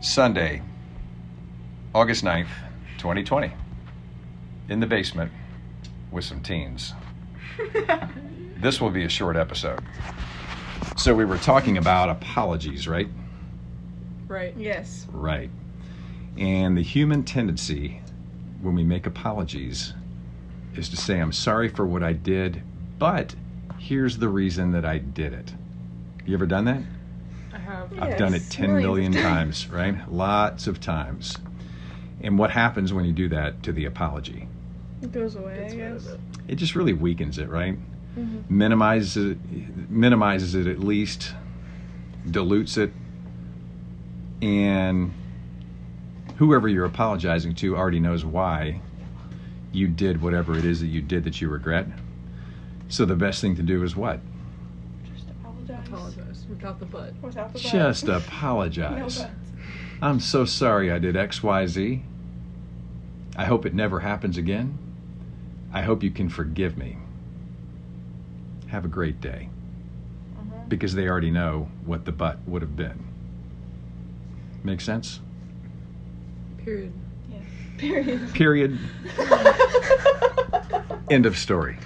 Sunday, August 9th, 2020. In the basement with some teens. this will be a short episode. So, we were talking about apologies, right? Right. Yes. Right. And the human tendency when we make apologies is to say, I'm sorry for what I did, but here's the reason that I did it. You ever done that? I have. I've done it Yes, 10 millions million times. times, right? Lots of times. And what happens when you do that to the apology? It goes away, Gets I guess. it. It just really weakens it, right? Mhm. Minimizes it, minimizes it at least, dilutes it, and whoever you're apologizing to already knows why you did whatever it is that you did that you regret. So the best thing to do is what? Just apologize. Apologize without the butt. Without the butt. Just no apologize. butt. I'm so sorry I did XYZ. I hope it never happens again. I hope you can forgive me. Have a great day. Mhm. Because they already know what the butt would have been. Make sense? Period. Period. Period. End of story.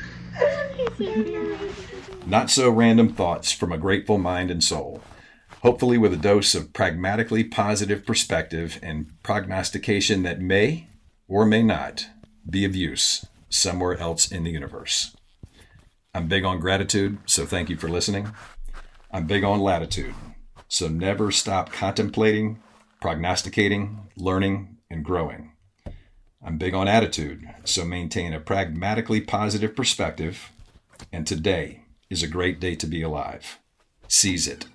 Not so random thoughts from a grateful mind and soul. Hopefully, with a dose of pragmatically positive perspective and prognostication that may or may not be of use somewhere else in the universe. I'm big on gratitude, so thank you for listening. I'm big on latitude, so never stop contemplating, prognosticating, learning, and growing. I'm big on attitude, so maintain a pragmatically positive perspective. And today is a great day to be alive. Seize it.